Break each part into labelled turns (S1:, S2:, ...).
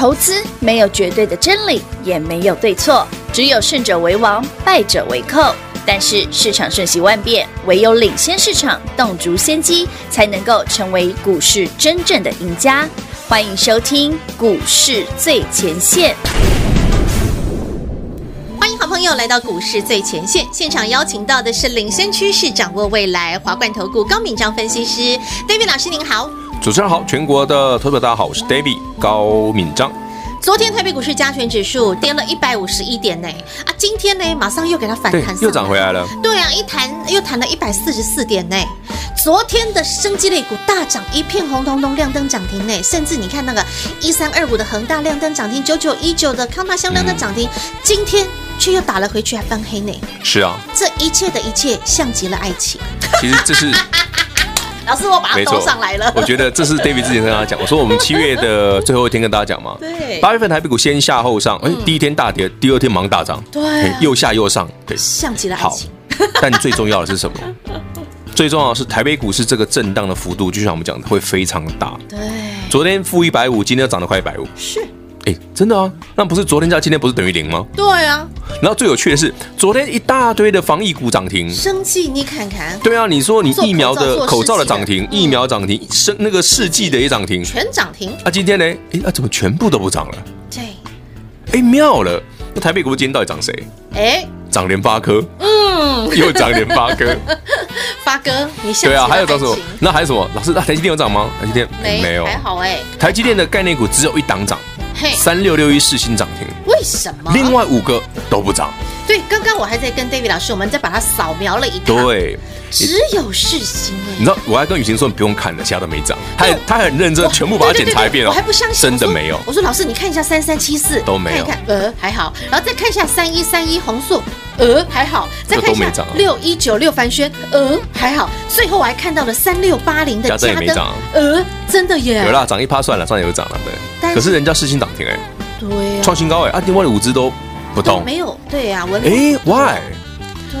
S1: 投资没有绝对的真理，也没有对错，只有胜者为王，败者为寇。但是市场瞬息万变，唯有领先市场，洞烛先机，才能够成为股市真正的赢家。欢迎收听股市最前线。
S2: 欢迎好朋友来到股市最前线，现场邀请到的是领先趋势、掌握未来华冠投顾高敏章分析师，David 老师您好。
S3: 主持人好，全国的投资者大家好，我是 David 高敏章。
S2: 昨天台北股市加权指数跌了一百五十一点呢，啊，今天呢马上又给它反弹，
S3: 又涨回来了。
S2: 对啊，一弹又弹了一百四十四点呢。昨天的生机类股大涨，一片红彤彤，亮灯涨停呢。甚至你看那个一三二五的恒大亮灯涨停，九九一九的康大香亮灯涨停，嗯、今天却又打了回去，还翻黑呢。
S3: 是啊，
S2: 这一切的一切像极了爱情。
S3: 其实这是。
S2: 老师，我把它勾上来了。
S3: 我觉得这是 David 之前跟大家讲，我说我们七月的最后一天跟大家讲嘛。
S2: 对。
S3: 八月份台北股先下后上，哎，第一天大跌，第二天忙大涨。
S2: 对。
S3: 又下又上，对。
S2: 像极了爱情。
S3: 好。但最重要的是什么？最重要的是台北股市这个震荡的幅度，就像我们讲的，会非常大。
S2: 对。
S3: 昨天负一百五，今天涨了快一百五。
S2: 是。
S3: 哎，真的啊？那不是昨天加今天不是等于零吗？
S2: 对啊。
S3: 然后最有趣的是，昨天一大堆的防疫股涨停，
S2: 生技你看看。
S3: 对啊，你说你疫苗的口罩的涨停，疫苗涨停，生那个试剂的也涨停，
S2: 全涨停。
S3: 啊，今天呢？哎，啊，怎么全部都不涨了？
S2: 对。
S3: 哎，妙了！那台北股今天到底涨谁？
S2: 哎，
S3: 涨联发科。嗯，又涨联发科。
S2: 发哥，你
S3: 对啊，还有涨什么？那还有什么？老师，那台积电有涨吗？台积电没没有，
S2: 还好哎。
S3: 台积电的概念股只有一档涨。三六六一世新涨停，
S2: 为什么？
S3: 另外五个都不涨。
S2: 对，刚刚我还在跟 David 老师，我们再把它扫描了一遍。
S3: 对，
S2: 只有世新哎。
S3: 你知道，我还跟雨晴说，你不用看了，其他都没涨。他他很认真，全部把它检查一遍哦。
S2: 我还不相信，
S3: 真的没有。
S2: 我说老师，你看一下三三七四
S3: 都没有，
S2: 看呃还好，然后再看一下三一三一弘塑，呃还好，再看一下六一九六凡轩，呃还好，最后我还看到了三六八零的嘉登，呃真的耶，
S3: 有啦，涨一趴算了，上也有涨了，对。可是人家世新涨停哎。
S2: 对，
S3: 创新高哎！啊，另外的五只都不动，
S2: 没有。对呀，我
S3: 哎，why？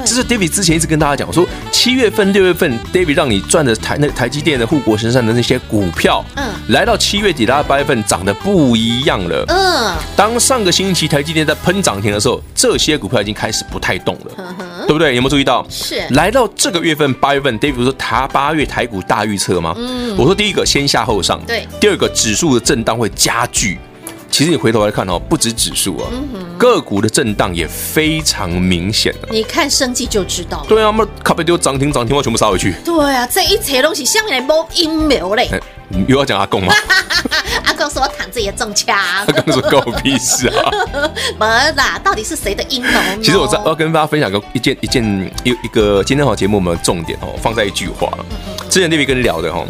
S3: 这是 David 之前一直跟大家讲，我说七月份、六月份，David 让你赚的台那台积电的护国神山的那些股票，嗯，来到七月底到八月份涨得不一样了，嗯。当上个星期台积电在喷涨停的时候，这些股票已经开始不太动了，对不对？有没有注意到？
S2: 是。来
S3: 到这个月份八月份，David 说他八月台股大预测吗？嗯。我说第一个先下后上，
S2: 对。
S3: 第二个指数的震荡会加剧。其实你回头来看哦，不止指数啊，个股的震荡也非常明显。
S2: 你看生技就知道。
S3: 对啊，那咖啡丢涨停涨停，我全部杀回去。
S2: 对啊，这一切东西像来摸阴谋嘞。
S3: 又要讲阿公吗？
S2: 阿公说我躺着也中枪。
S3: 阿公说关我屁事啊！
S2: 没啦，到底是谁的阴谋？
S3: 其实我在要跟大家分享个一件一件一一个今天好节目，我们的重点哦，放在一句话。之前那边跟你聊的哈。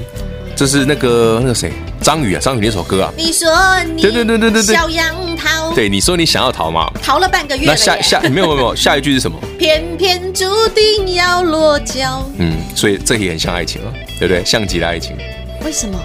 S3: 就是那个那个谁，张宇啊，张宇那首歌啊。
S2: 你说你
S3: 对对对对对对，
S2: 小杨桃。
S3: 对，你说你想要逃嘛？
S2: 逃了半个月。
S3: 那下下没有没有没有，下一句是什么？
S2: 偏偏注定要落脚。
S3: 嗯，所以这也很像爱情啊，对不对？像极了爱情。
S2: 为什么？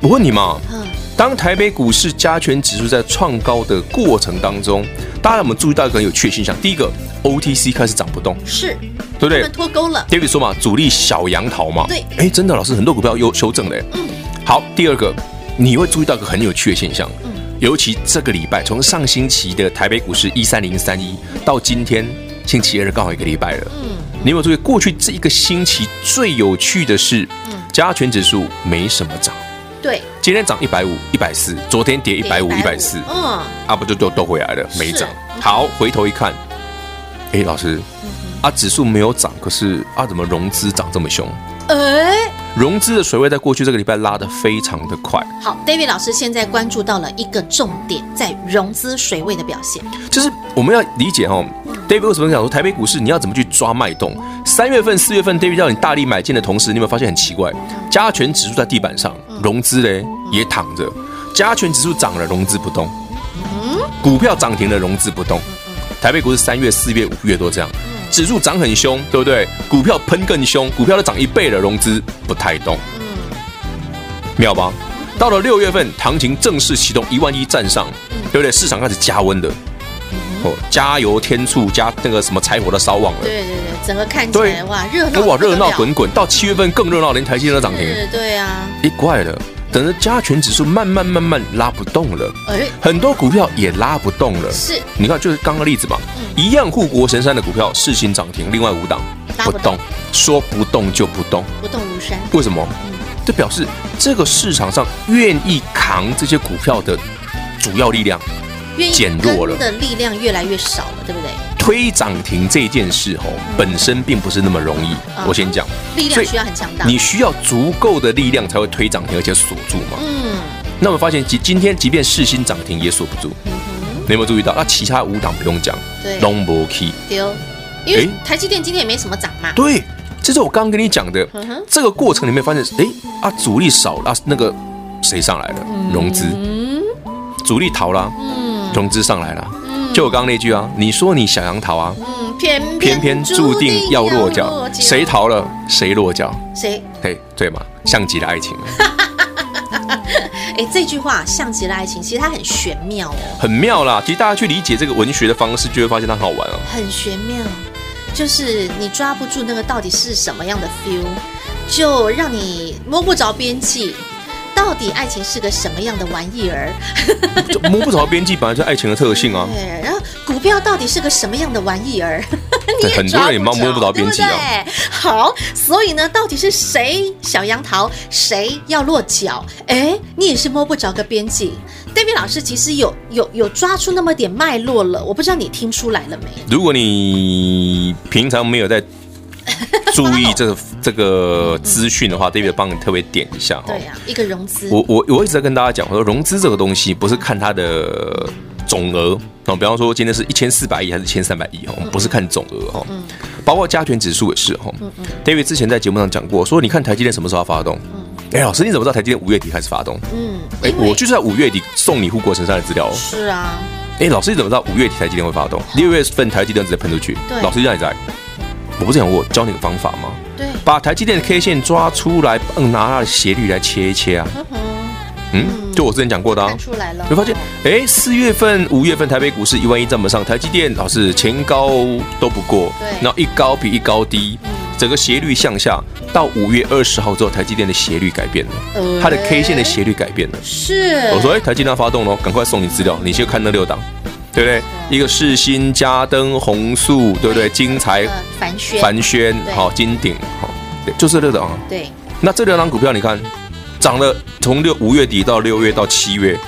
S3: 我问你嘛。嗯。当台北股市加权指数在创高的过程当中，大家有没有注意到一个很有趣的现象？第一个，OTC 开始涨不动。是。对不对？脱钩了。David 说嘛，主力小杨桃嘛。对。哎，真的，老师很多股票又修正了。嗯。好，第二个，你会注意到一个很有趣的现象。嗯。尤其这个礼拜，从上星期的台北股市一三零三一到今天星期二刚好一个礼拜了。嗯。你有没有注意，过去这一个星期最有趣的是，嗯，加权指数没什么涨。对。今天涨一百五、一百四，昨天跌一百五、一百四。嗯。啊，不就都都回来了，没涨。好，回头一看，哎，老师。啊，指数没有涨，可是啊，怎么融资涨这么凶？哎，融资的水位在过去这个礼拜拉得非常的快。
S2: 好，David 老师现在关注到了一个重点，在融资水位的表现。
S3: 就是我们要理解哦，David 为什么讲说台北股市你要怎么去抓脉动？三月份、四月份，David 叫你大力买进的同时，你有没有发现很奇怪？加权指数在地板上，融资嘞也躺着。加权指数涨了，融资不动。嗯，股票涨停了，融资不动。台北股市三月、四月、五月都这样。指数涨很凶，对不对？股票喷更凶，股票都涨一倍了，融资不太动，嗯，妙吧？到了六月份，行情正式启动，一万一站上，对不对？市场开始加温的，哦，加油添醋，加那个什么柴火的烧旺了，
S2: 对对对，整个看起来哇热闹，
S3: 哇热闹滚滚，到七月份更热闹，连台积电都涨停，
S2: 对啊，
S3: 一怪了。等着加权指数慢慢慢慢拉不动了，哎，很多股票也拉不动了。
S2: 是，
S3: 你看就是刚刚例子嘛，嗯、一样护国神山的股票，四星涨停，另外五档不动，说不动就不动，
S2: 不动如山。
S3: 为什么？这、嗯、表示这个市场上愿意扛这些股票的主要力量减弱了，
S2: 的力量越来越少了，对不对？
S3: 推涨停这件事哦，本身并不是那么容易。我先讲，
S2: 力量需要很强大，
S3: 你需要足够的力量才会推涨停，而且锁住嘛。嗯。那我们发现，即今天即便四星涨停也锁不住。你有没有注意到？那其他五档不用讲，
S2: 对。
S3: 龙博 key
S2: 丢，因为台积电今天也没什么涨嘛。
S3: 对，这是我刚刚跟你讲的。这个过程里面发现，哎啊，主力少了，那个谁上来了？融资。嗯。主力逃了。嗯。融资上来了。就我刚刚那句啊，你说你小杨桃啊，
S2: 嗯，偏
S3: 偏偏注定要落脚，谁逃了谁落脚？
S2: 谁？
S3: 对对嘛，像极了爱情。
S2: 哎，这句话像极了爱情，其实它很玄妙哦，
S3: 很妙啦。其实大家去理解这个文学的方式，就会发现它很好玩哦。
S2: 很玄妙，就是你抓不住那个到底是什么样的 feel，就让你摸不着边际。到底爱情是个什么样的玩意儿？
S3: 摸不着边际，本来就是爱情的特性啊。
S2: 对，然后股票到底是个什么样的玩意儿？
S3: 对，很多人也摸摸不着边际啊。
S2: 好，所以呢，到底是谁小杨桃，谁要落脚？哎，你也是摸不着个边际。David 老师其实有有有抓出那么点脉络了，我不知道你听出来了没？
S3: 如果你平常没有在。注意这个这个资讯的话，David 帮你特别点一下哈。
S2: 对呀，一个融资。
S3: 我我我一直在跟大家讲，我说融资这个东西不是看它的总额哦，比方说今天是一千四百亿还是一千三百亿哦，我们不是看总额哈。嗯。包括加权指数也是哈。嗯嗯。David 之前在节目上讲过，说你看台积电什么时候要发动？嗯。哎，老师你怎么知道台积电五月底开始发动？嗯。哎，我就是在五月底送你护国神山的资料哦。
S2: 是啊。
S3: 哎，老师你怎么知道五月底台积电会发动？六月份台积电直接喷出去。对。老师让你在。我不是讲我教你个方法吗？
S2: 对，
S3: 把台积电的 K 线抓出来，嗯，拿它的斜率来切一切啊。嗯，就我之前讲过的啊。
S2: 出来了。
S3: 会发现，哎，四月份、五月份台北股市一万一站不上，台积电老是前高都不过，对，然后一高比一高低，整个斜率向下。到五月二十号之后，台积电的斜率改变了，它的 K 线的斜率改变了。
S2: 是。
S3: 我说，哎，台积电要发动了，赶快送你资料，你先看那六档。对不对？一个世新、嘉登、弘塑，对不对？精材、
S2: 凡轩、
S3: 凡轩，好，金鼎，好，对，就是这个啊。
S2: 对。
S3: 那这两档股票，你看，涨了，从六五月底到六月到七月。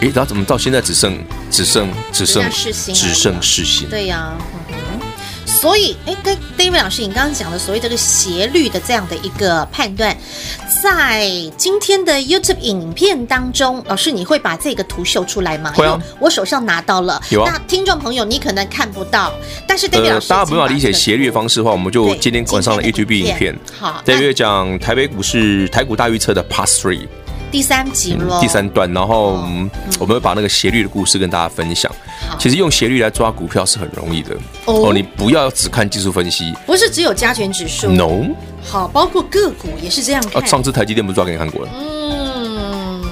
S3: 诶，然后怎么到现在只剩只剩只剩只剩世新？
S2: 对呀。所以，哎，跟 David 老师，你刚刚讲的所谓这个斜率的这样的一个判断，在今天的 YouTube 影片当中，老师你会把这个图秀出来吗？
S3: 会啊，
S2: 我手上拿到了。
S3: 有啊。
S2: 那听众朋友，你可能看不到，但是 David 老师，
S3: 大家不用理解斜率的方式的话，我们就今天晚上的 YouTube 影片。
S2: 好
S3: ，David 讲台北股市台股大预测的 Part Three。
S2: 第三集了、
S3: 嗯，第三段，然后我们会把那个斜率的故事跟大家分享。嗯、其实用斜率来抓股票是很容易的哦，哦，你不要只看技术分析，
S2: 不是只有加权指数
S3: ，no，
S2: 好，包括个股也是这样看。
S3: 啊，上次台积电不是抓给你看过了？
S2: 嗯，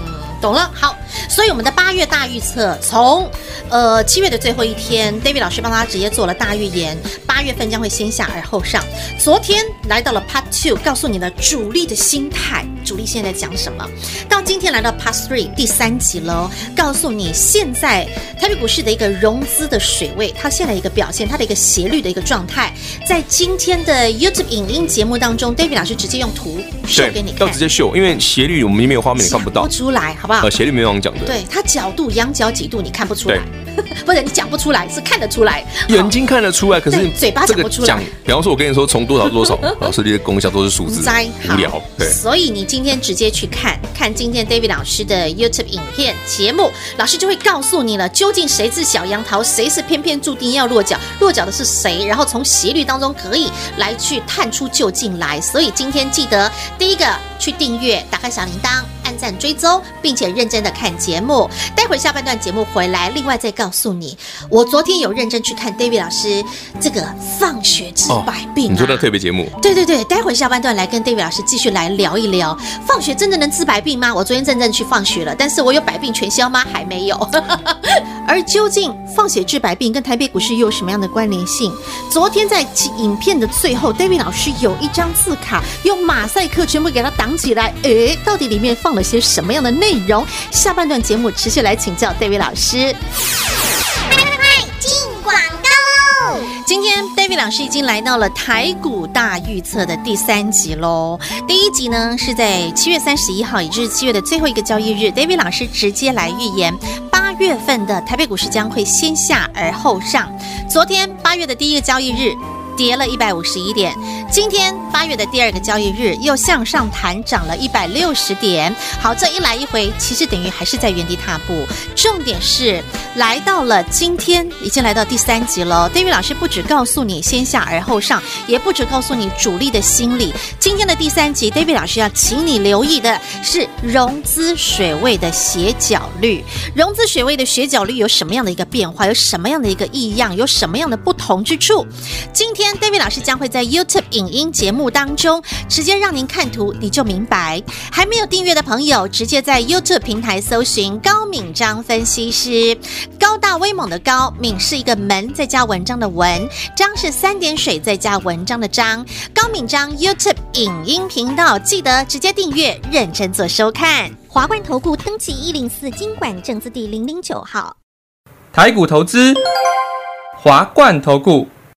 S2: 懂了，好。所以我们的八月大预测，从呃七月的最后一天，David 老师帮他直接做了大预言，八月份将会先下而后上。昨天来到了 Part Two，告诉你的主力的心态，主力现在在讲什么？到今天来到 Part Three 第三集喽，告诉你现在台北股市的一个融资的水位，它现在一个表现，它的一个斜率的一个状态，在今天的 YouTube 影音节目当中，David 老师直接用图秀给你看，
S3: 要直接秀，因为斜率我们没有画面，你看不到，
S2: 不出来，好不好？
S3: 呃，斜率没有讲的。
S2: 对，它角度仰角几度你看不出来，不是你讲不出来，是看得出来，
S3: 眼睛看得出来，可是
S2: 嘴巴讲不出来。讲，
S3: 比方说，我跟你说从多少多少，老师这些功效都是数字，无聊。对，
S2: 所以你今天直接去看看今天 David 老师的 YouTube 影片节目，老师就会告诉你了，究竟谁是小杨桃，谁是偏偏注定要落脚，落脚的是谁，然后从斜率当中可以来去探出究竟来。所以今天记得第一个去订阅，打开小铃铛。按赞追踪，并且认真的看节目。待会下半段节目回来，另外再告诉你，我昨天有认真去看 David 老师这个放血治百病、啊哦。你
S3: 说的特别节目？
S2: 对对对，待会下半段来跟 David 老师继续来聊一聊，放血真的能治百病吗？我昨天真正去放血了，但是我有百病全消吗？还没有。而究竟放血治百病跟台北股市又有什么样的关联性？昨天在影片的最后，David 老师有一张字卡用马赛克全部给它挡起来，诶，到底里面放了有些什么样的内容？下半段节目持续来请教 David 老师。今天 David 老师已经来到了台股大预测的第三集喽。第一集呢是在七月三十一号，也就是七月的最后一个交易日，David 老师直接来预言八月份的台北股市将会先下而后上。昨天八月的第一个交易日。跌了一百五十一点，今天八月的第二个交易日又向上弹涨了一百六十点。好，这一来一回，其实等于还是在原地踏步。重点是来到了今天，已经来到第三集了。davi 老师不只告诉你先下而后上，也不只告诉你主力的心理。今天的第三集，David 老师要请你留意的是融资水位的斜角率。融资水位的斜角率有什么样的一个变化？有什么样的一个异样？有什么样的不同之处？今天。David 老师将会在 YouTube 影音节目当中直接让您看图，你就明白。还没有订阅的朋友，直接在 YouTube 平台搜寻高敏章分析师，高大威猛的高，敏是一个门再加文章的文，章是三点水再加文章的章。高敏章 YouTube 影音频道，记得直接订阅，认真做收看。华冠投顾登记一零四金管证字第零零九号，
S4: 台股投资，华冠投顾。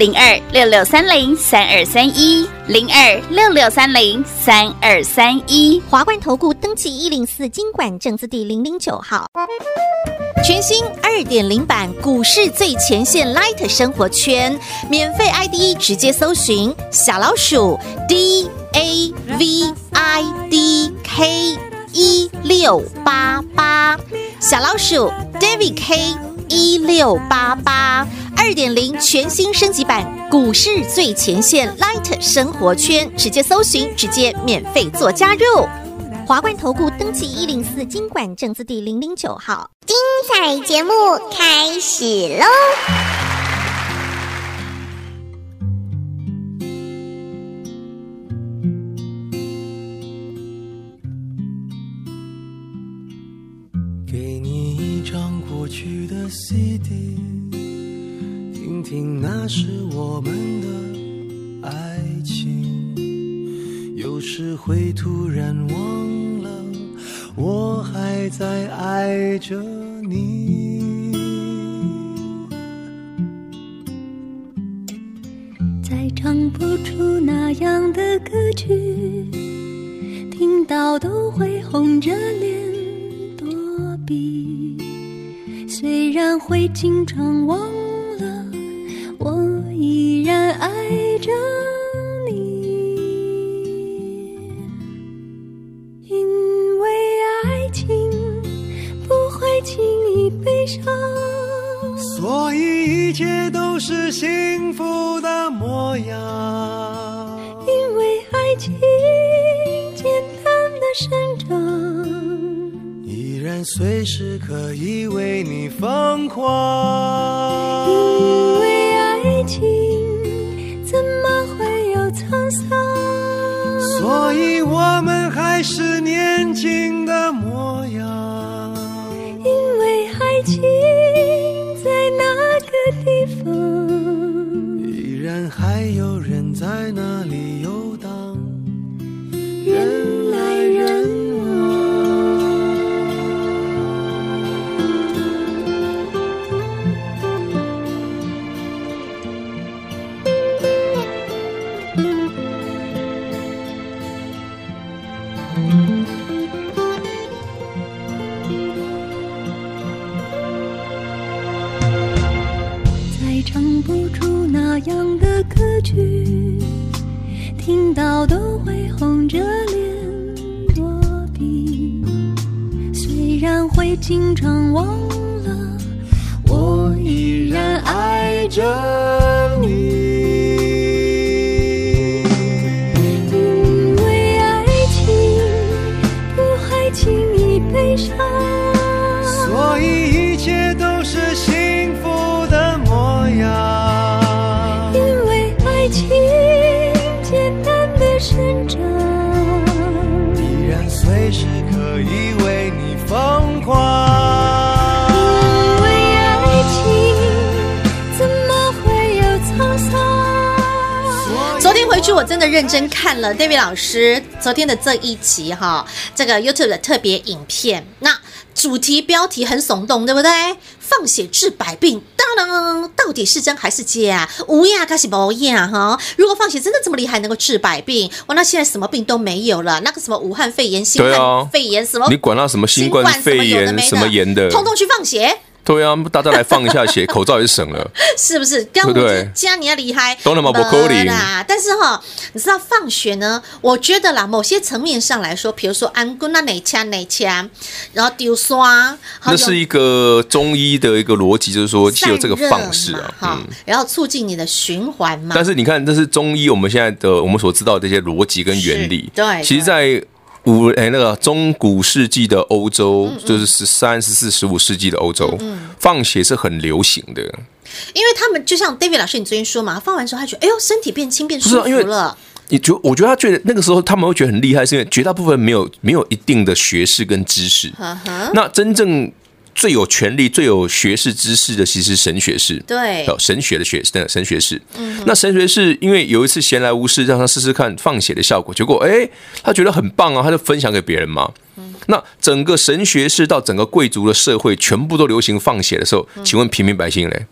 S1: 零二六六三零三二三一，零二六六三零三二三一，
S2: 华冠投顾登记一零四金管证字第零零九号，全新二点零版股市最前线 Light 生活圈，免费 ID 直接搜寻小老鼠 D A V I D K 一六八八，小老鼠 David K 一六八八。二点零全新升级版股市最前线 Light 生活圈，直接搜寻，直接免费做加入。华冠投顾登记一零四经管证字第零零九号，精彩节目开始喽！
S5: 给你一张过去的 CD。听，那是我们的爱情。有时会突然忘了，我还在爱着你。
S6: 再唱不出那样的歌曲，听到都会红着脸躲避。虽然会经常忘。时
S5: 可以为你疯狂。
S6: 因为爱情
S5: 怎么会有沧桑
S6: 所以
S5: 我们还是年轻的模样，
S6: 因为爱情在那个地方，
S5: 依然还有人在那
S6: 经常忘了，我依然爱着你。
S2: 认真看了 David 老师昨天的这一集哈，这个 YouTube 的特别影片，那主题标题很耸动，对不对？放血治百病，当当，到底是真还是假？无呀，还是无呀？哈，如果放血真的这么厉害，能够治百病，我，那现在什么病都没有了，那个什么武汉肺炎、新冠肺炎，什么
S3: 你管那什么新冠肺炎什么炎的，
S2: 通通去放血。
S3: 对啊，大家来放一下血，口罩也省了，
S2: 是不是？对不对？加你要厉害，
S3: 懂了吗？不可能
S2: 啦。但是哈，你知道放血呢？我觉得啦，某些层面上来说，比如说安姑那哪枪哪枪，然后丢刷，
S3: 那是一个中医的一个逻辑，就是说只有这个放式啊，
S2: 嗯，然后促进你的循环嘛。
S3: 但是你看，这是中医，我们现在的我们所知道的这些逻辑跟原理，
S2: 对，
S3: 其实，在。五哎，那个中古世纪的欧洲，嗯嗯就是十三、十四、十五世纪的欧洲，放血是很流行的。
S2: 因为他们就像 David 老师你昨天说嘛，放完之后他觉得，哎呦，身体变轻变舒服了。
S3: 你就我觉得他觉得那个时候他们会觉得很厉害，是因为绝大部分没有没有一定的学识跟知识。那真正。最有权力、最有学识知识的，其实是神学士。
S2: 对，
S3: 神学的学的神学士。嗯，那神学士因为有一次闲来无事，让他试试看放血的效果，结果哎，他觉得很棒啊，他就分享给别人嘛。嗯，那整个神学士到整个贵族的社会，全部都流行放血的时候，请问平民百姓嘞？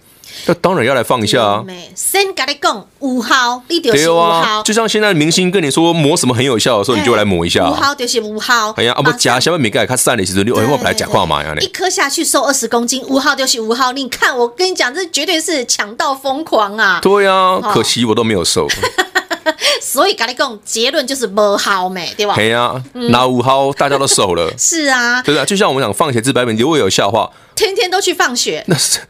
S3: 那当然要来放一下啊！
S2: 先跟你讲五号，你就是五号。
S3: 就像现在明星跟你说抹什么很有效的时候，你就来抹一下。
S2: 五号就是五号。
S3: 哎呀，啊不加，下面每个看散的时候，你我来讲话嘛呀？
S2: 一颗下去瘦二十公斤，五号就是五号。你看，我跟你讲，这绝对是抢到疯狂啊！
S3: 对啊，可惜我都没有瘦。
S2: 所以跟你讲，结论就是五号没，对吧？
S3: 对呀，拿五号大家都瘦了。
S2: 是啊，
S3: 对啊，就像我们讲放血治百病，如果有效的话，
S2: 天天都去放血。
S3: 那是。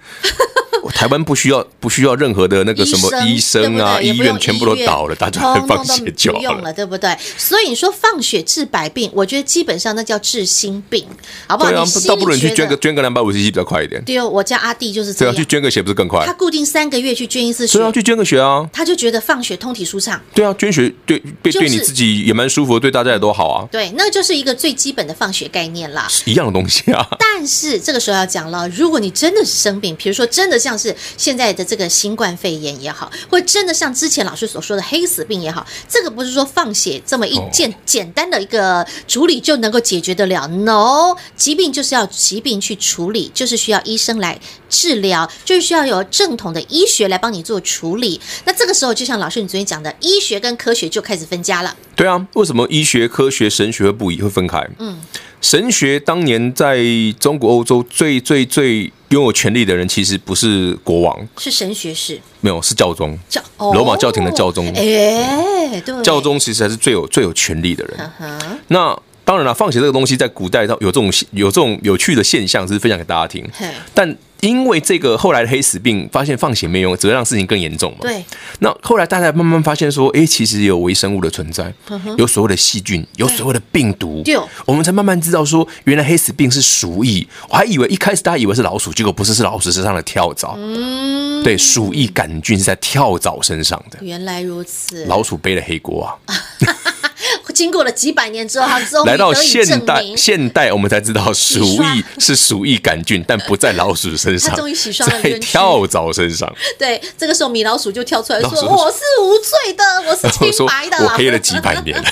S3: 台湾不需要不需要任何的那个什么医生啊，医院全部都倒了，大家放血就好了，
S2: 用了，对不对？所以你说放血治百病，我觉得基本上那叫治心病，好不好？
S3: 对啊，倒不如你去捐个捐个两百五十 cc 比较快一点。
S2: 对哦，我家阿弟就是这样，
S3: 去捐个血不是更快？
S2: 他固定三个月去捐一次血，
S3: 对啊，去捐个血啊，
S2: 他就觉得放血通体舒畅。
S3: 对啊，捐血对对对你自己也蛮舒服，对大家也都好啊。
S2: 对，那就是一个最基本的放血概念啦，
S3: 一样的东西啊。
S2: 但是这个时候要讲了，如果你真的是生病，比如说真的像是现在。的这个新冠肺炎也好，或真的像之前老师所说的黑死病也好，这个不是说放血这么一件简单的一个处理就能够解决得了。No，疾病就是要疾病去处理，就是需要医生来治疗，就是需要有正统的医学来帮你做处理。那这个时候，就像老师你昨天讲的，医学跟科学就开始分家了。
S3: 对啊，为什么医学、科学、神学会不一会分开？嗯。神学当年在中国、欧洲最最最拥有权力的人，其实不是国王，
S2: 是神学士，
S3: 没有是教宗，
S2: 教
S3: 罗马教廷的教宗。
S2: 哎，对，
S3: 教宗其实才是最有最有权力的人。呵呵那当然了，放血这个东西在古代有这种有这种有趣的现象，只是分享给大家听。但因为这个后来的黑死病，发现放血没用，只会让事情更严重嘛。
S2: 对。
S3: 那后来大家慢慢发现说，哎，其实有微生物的存在，有所谓的细菌，有所谓的病毒。对。我们才慢慢知道说，原来黑死病是鼠疫。我还以为一开始大家以为是老鼠，结果不是，是老鼠身上的跳蚤。嗯。对，鼠疫杆菌是在跳蚤身上的。
S2: 原来如此。
S3: 老鼠背了黑锅啊。
S2: 经过了几百年之后，他终于
S3: 来到现代，现代我们才知道鼠疫是鼠疫杆菌，但不在老鼠身上，
S2: 它终于洗刷了
S3: 在跳蚤身上。
S2: 对，这个时候米老鼠就跳出来说：“ 我是无罪的，我是清白的。”
S3: 我黑了几百年了。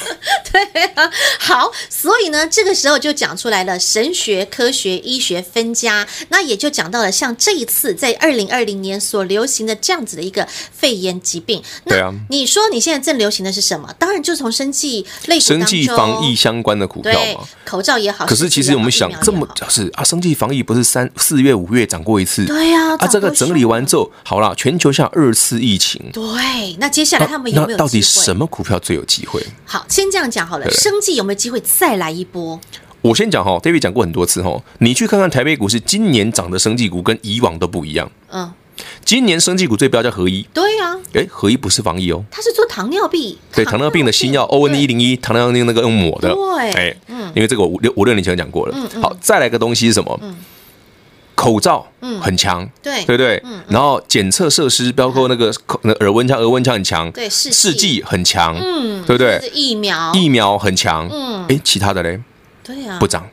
S2: 对啊，好，所以呢，这个时候就讲出来了，神学、科学、医学分家，那也就讲到了像这一次在二零二零年所流行的这样子的一个肺炎疾病。对啊，你说你现在正流行的是什么？当然就是从生技类
S3: 生计防疫相关的股票嘛，
S2: 口罩也好。
S3: 可是其实我们想这么就是啊，生计防疫不是三四月五月涨过一次？
S2: 对呀，
S3: 啊，这个整理完之后，好了，全球下二次疫情。
S2: 对，那接下来他们有没有？
S3: 到底什么股票最有机会？
S2: 好，先这样讲好了。生计有没有机会再来一波？
S3: 我先讲哈，David 讲过很多次哈，你去看看台北股市今年涨的生技股跟以往都不一样。嗯。今年生技股最标叫合一，
S2: 对呀，
S3: 哎，合一不是防疫哦，
S2: 它是做糖尿病，
S3: 对，糖尿病的新药 O N 一零一，糖尿病那个用抹的，
S2: 对，
S3: 哎，嗯，因为这个我五六五六年前讲过了，嗯，好，再来个东西是什么？嗯。口罩，嗯，很强，对，对不对，嗯，然后检测设施，包括那个口那耳温枪，耳温枪很强，对，试剂。很强，嗯，对不对？
S2: 疫苗，
S3: 疫苗很强，嗯，哎，其他的嘞，
S2: 对呀，
S3: 不涨。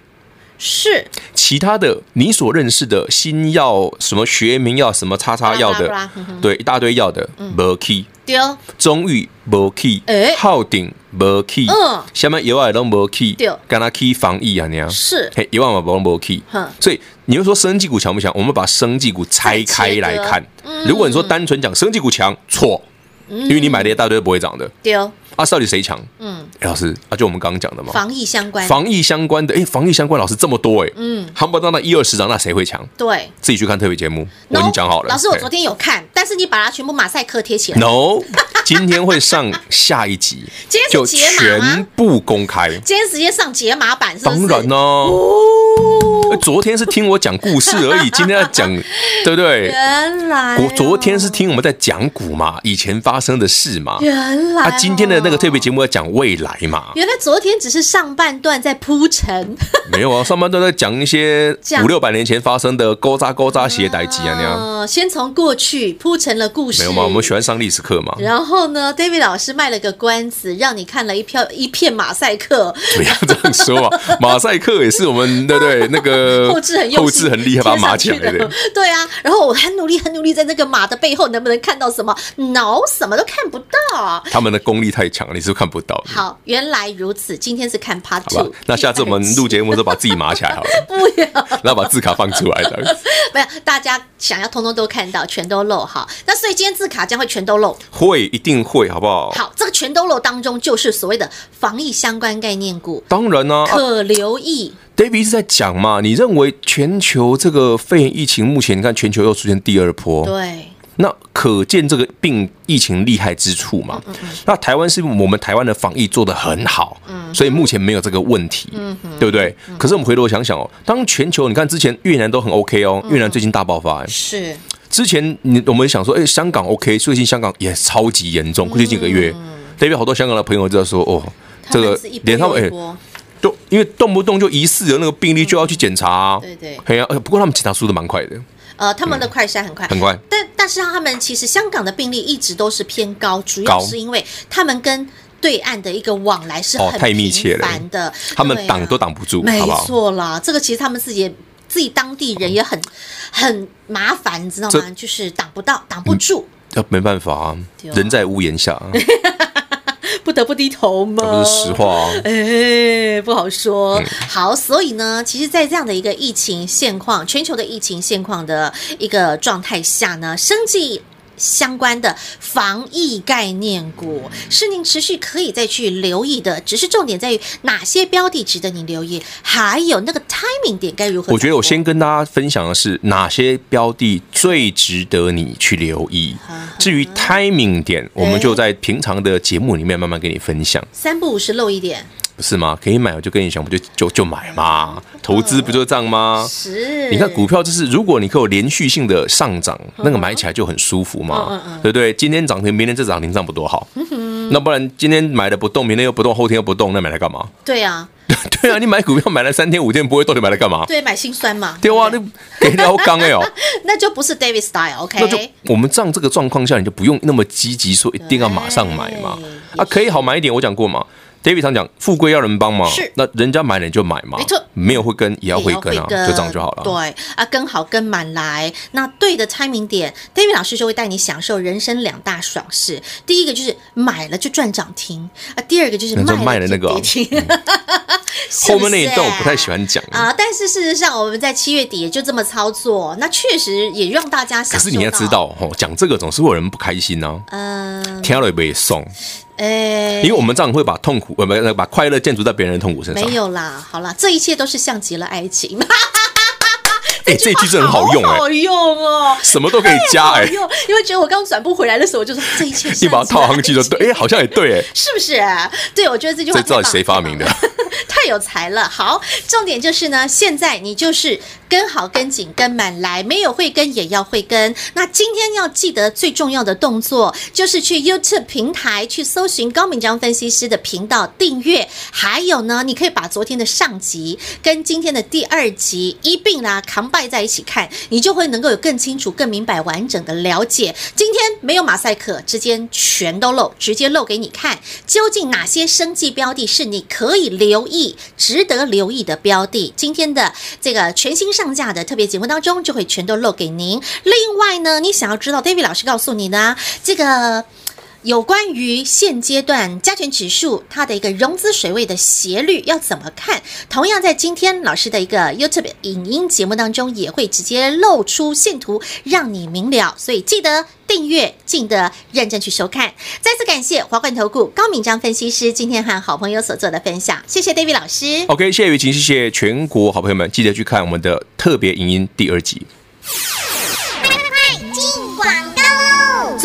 S2: 是。
S3: 其他的你所认识的新药，什么学名药，什么叉叉药的，对，一大堆药的，没去。
S2: 对，
S3: 中裕没去，哎，浩鼎没去，嗯，下面有外都没去，对，跟他去防疫啊，那样是，嘿，有外嘛不没去，所以你又说生技股强不强？我们把生技股拆开来看，如果你说单纯讲生技股强，错，因为你买的一大堆不会涨的，对。啊，到底谁强？嗯，老师啊，就我们刚刚讲的嘛，
S2: 防疫相关，
S3: 防疫相关的，哎，防疫相关老师这么多哎，嗯，夯不到那一二十张，那谁会强？
S2: 对，
S3: 自己去看特别节目，我已经讲好了。
S2: 老师，我昨天有看，但是你把它全部马赛克贴起来。
S3: No，今天会上下一集，今天就全部公开。
S2: 今天直接上解码版，
S3: 当然呢。昨天是听我讲故事而已，今天要讲，对不对？
S2: 原来
S3: 我昨天是听我们在讲股嘛，以前发生的事嘛。
S2: 原来
S3: 啊，今天的那个特别节目要讲未来嘛。
S2: 原来昨天只是上半段在铺陈，
S3: 没有啊，上半段在讲一些五六百年前发生的勾扎勾扎鞋带机啊那样。
S2: 呃，先从过去铺陈了故事，
S3: 没有吗？我们喜欢上历史课嘛。
S2: 然后呢，David 老师卖了个关子，让你看了一票一片马赛克。
S3: 不要 这样说啊，马赛克也是我们对不对？那个
S2: 后置很
S3: 后制很厉害，把它码起来的。
S2: 对啊，然后我很努力，很努力，在那个马的背后能不能看到什么？No，什么都看不到。
S3: 他们的功力太强了，你是不是看不到？
S2: 好，原来如此。今天是看 Part Two。
S3: 那下次我们录节目的时候，把自己码起来好了。
S2: 不要，
S3: 然后把字卡放出来的。
S2: 没有，大家想要通通都看到，全都漏哈。那所以今天字卡将会全都漏，
S3: 会一定会，好不好？
S2: 好，这个全都漏当中就是所谓的防疫相关概念股，
S3: 当然呢、啊，
S2: 可留意。
S3: David 一直在讲嘛？你认为全球这个肺炎疫情目前，你看全球又出现第二波，
S2: 对，
S3: 那可见这个病疫情厉害之处嘛？那台湾是我们台湾的防疫做得很好，嗯，所以目前没有这个问题，嗯，对不对？嗯、可是我们回头想想哦，当全球你看之前越南都很 OK 哦，越南最近大爆发，
S2: 是。
S3: 之前你我们想说，哎，香港 OK，最近香港也超级严重，过去几个月，David 好多香港的朋友就在说，哦，这个连他们哎。就因为动不动就疑似的那个病例就要去检查，啊，对对，对啊，不过他们检查速度蛮快的，
S2: 呃，他们的快筛很快，
S3: 很快，
S2: 但但是他们其实香港的病例一直都是偏高，主要是因为他们跟对岸的一个往来是很
S3: 太密切了。
S2: 的，
S3: 他们挡都挡不住，
S2: 没错啦，这个其实他们自己自己当地人也很很麻烦，你知道吗？就是挡不到，挡不住，
S3: 这没办法啊，人在屋檐下。
S2: 不得不低头吗？
S3: 这不是实话啊！
S2: 哎，不好说。嗯、好，所以呢，其实，在这样的一个疫情现况、全球的疫情现况的一个状态下呢，生技。相关的防疫概念股是您持续可以再去留意的，只是重点在于哪些标的值得您留意，还有那个 timing 点该如何？
S3: 我觉得我先跟大家分享的是哪些标的最值得你去留意。至于 timing 点，我们就在平常的节目里面慢慢跟你分享。
S2: 三不五时漏一点。
S3: 不是吗？可以买，我就跟你讲，我就就就买嘛。投资不就这样吗？
S2: 是。
S3: 你看股票就是，如果你可以有连续性的上涨，那个买起来就很舒服嘛，对不对？今天涨停，明天再涨停，这样不多好？那不然今天买的不动，明天又不动，后天又不动，那买来干嘛？
S2: 对呀，
S3: 对啊，你买股票买了三天五天不会动，你买来干嘛？
S2: 对，买心酸嘛。
S3: 对啊，那给条刚哎哦，
S2: 那就不是 David style，OK？
S3: 那就我们这样这个状况下，你就不用那么积极说一定要马上买嘛。啊，可以好买一点，我讲过嘛。David 常讲，富贵要人帮忙，是，那人家买了你就买嘛，没错，没有会跟也要会跟啊，就这样就好了。
S2: 对啊，跟好跟满来，那对的 timing 点，David 老师就会带你享受人生两大爽事。第一个就是买了就赚涨停啊，第二个就是卖了那个。
S3: 后面那一段我不太喜欢讲
S2: 啊，但是事实上我们在七月底也就这么操作，那确实也让大家享受。
S3: 可是你要知道，哦，讲这个总是会有人不开心呢。嗯，听了也不会送。哎，因为我们这样会把痛苦呃，不，把快乐建筑在别人的痛苦身上。
S2: 没有啦，好啦，这一切都是像极了爱情。
S3: 哎，这句真好用，
S2: 好用哦，
S3: 什么都可以加哎。
S2: 用因为觉得我刚转不回来的时候，我就说这一切。
S3: 你把它套上去就对，哎，好像也对，哎，
S2: 是不是？对，我觉得这句话。
S3: 这到底谁发明的？
S2: 太有才了。好，重点就是呢，现在你就是。跟好、跟紧、跟满来，没有会跟也要会跟。那今天要记得最重要的动作，就是去 YouTube 平台去搜寻高敏章分析师的频道订阅，还有呢，你可以把昨天的上集跟今天的第二集一并啦 combine 在一起看，你就会能够有更清楚、更明白、完整的了解。今天没有马赛克，之间全都露，直接露给你看，究竟哪些生计标的是你可以留意、值得留意的标的？今天的这个全新上架的特别节目当中，就会全都漏给您。另外呢，你想要知道 David 老师告诉你的这个。有关于现阶段加权指数它的一个融资水位的斜率要怎么看？同样在今天老师的一个 YouTube 影音节目当中，也会直接露出线图，让你明了。所以记得订阅，记得认真去收看。再次感谢华冠投顾高敏章分析师今天和好朋友所做的分享，谢谢 David 老师。
S3: OK，谢谢雨晴，谢谢全国好朋友们，记得去看我们的特别影音第二集。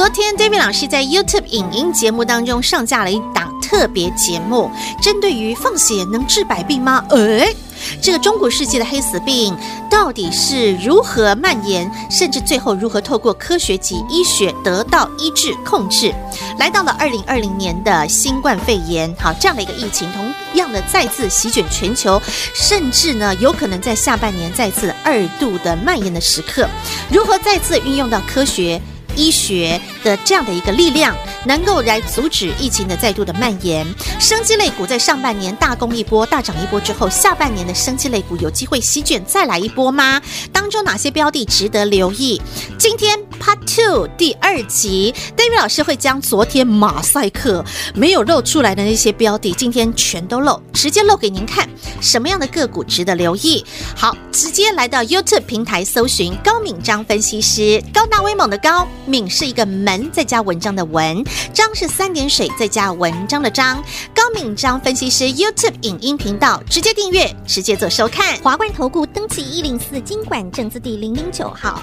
S2: 昨天，David 老师在 YouTube 影音节目当中上架了一档特别节目，针对于放血能治百病吗？诶，这个中古世纪的黑死病到底是如何蔓延，甚至最后如何透过科学及医学得到医治控制？来到了二零二零年的新冠肺炎，好，这样的一个疫情，同样的再次席卷全球，甚至呢，有可能在下半年再次二度的蔓延的时刻，如何再次运用到科学？医学的这样的一个力量，能够来阻止疫情的再度的蔓延。生机类股在上半年大攻一波、大涨一波之后，下半年的生机类股有机会席卷再来一波吗？当中哪些标的值得留意？今天 Part Two 第二集，David 老师会将昨天马赛克没有露出来的那些标的，今天全都露，直接露给您看。什么样的个股值得留意？好，直接来到 YouTube 平台搜寻高敏章分析师，高大威猛的高。敏是一个门再加文章的文，章是三点水再加文章的章。高敏章分析师 YouTube 影音频道，直接订阅，直接做收看。华冠投顾登记一零四金管证字第零零九号。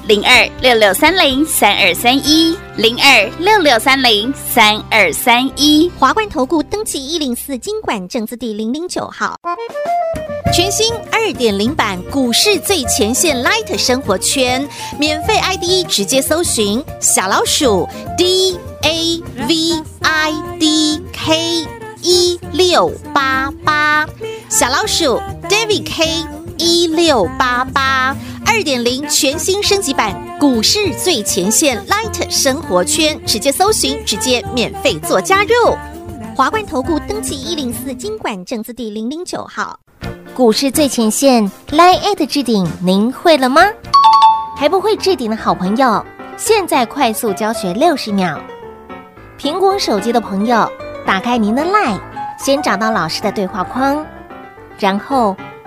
S1: 零二六六三零三二三一，零二六六三零三二三一，
S2: 华冠投顾登记一零四金管证字第零零九号，全新二点零版股市最前线 Light 生活圈，免费 ID 直接搜寻小老鼠 D A V I D K 一六八八，小老鼠 David K 一六八八。二点零全新升级版股市最前线 Light 生活圈，直接搜寻，直接免费做加入。华冠投顾登记一零四经管证字第零零九号。股市最前线 Light 置顶，您会了吗？还不会置顶的好朋友，现在快速教学六十秒。苹果手机的朋友，打开您的 Light，先找到老师的对话框，然后